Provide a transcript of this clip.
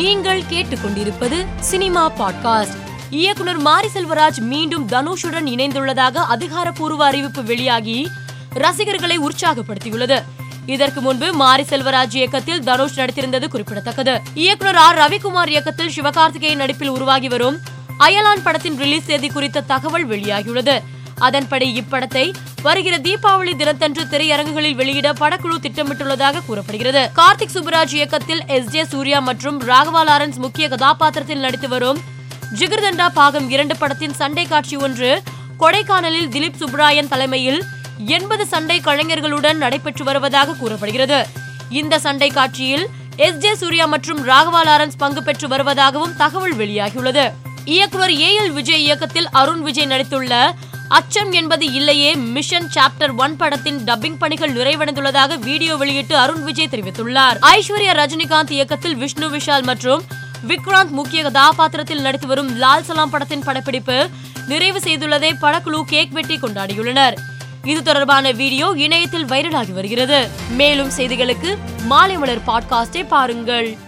நீங்கள் கேட்டுக்கொண்டிருப்பது cinema podcast. இயக்குனர் மாரி செல்வராஜ் மீண்டும் தனுஷுடன் இணைந்துள்ளதாக அதிகாரப்பூர்வ அறிவிப்பு வெளியாகி ரசிகர்களை உற்சாகப்படுத்தியுள்ளது. இதற்கு முன்பு மாரி செல்வராஜ் இயக்கத்தில் தனுஷ் நடித்திருந்தது குறிப்பிடத்தக்கது. இயக்குனர் ஆர். ரவிக்குமார் இயக்கத்தில் சிவகார்த்திகேயன் நடிப்பில் உருவாகி வரும் அயலான் படத்தின் ரிலீஸ் தேதி குறித்த தகவல் வெளியாகியுள்ளது. அதன்படி இப்படத்தை வருகிற தீபாவளி தினத்தன்று திரையரங்குகளில் வெளியிட படக்குழு திட்டமிட்டுள்ளதாக கூறப்படுகிறது. கார்த்திக் சுப்புராஜ் இயக்கத்தில் எஸ் ஜே சூர்யா மற்றும் ராகவா லாரன்ஸ் முக்கிய கதாபாத்திரத்தில் நடித்து வரும் ஜிகர்தண்டா பாகம் இரண்டு படத்தின் சண்டை காட்சி ஒன்று கொடைக்கானலில் திலீப் சுப்ராயன் தலைமையில் எண்பது சண்டை கலைஞர்களுடன் நடைபெற்று வருவதாக கூறப்படுகிறது. இந்த சண்டை காட்சியில் எஸ் ஜே சூர்யா மற்றும் ராகவா லாரன்ஸ் பங்கு பெற்று வருவதாகவும் தகவல் வெளியாகியுள்ளது. இயக்குனர் ஏ எல் விஜய் இயக்கத்தில் அருண் விஜய் நடித்துள்ள அச்சம் என்பது இல்லையே. மிஷன் சாப்டர் ஒன் படத்தின் டப்பிங் பணிகள் நிறைவடைந்துள்ளதாக வீடியோ வெளியிட்டு அருண் விஜய் தெரிவித்துள்ளார். ஐஸ்வர்யா ரஜினிகாந்த் இயக்கத்தில் விஷ்ணு விஷால் மற்றும் விக்ராந்த் முக்கிய கதாபாத்திரத்தில் நடித்து வரும் லால் சலாம் படத்தின் படப்பிடிப்பு நிறைவு செய்துள்ளதை படக்குழு கேக் வெட்டி கொண்டாடியுள்ளனர். இது தொடர்பான வீடியோ இணையத்தில் வைரலாகி வருகிறது. மேலும் செய்திகளுக்கு மாலை மலர் பாட்காஸ்டை பாருங்கள்.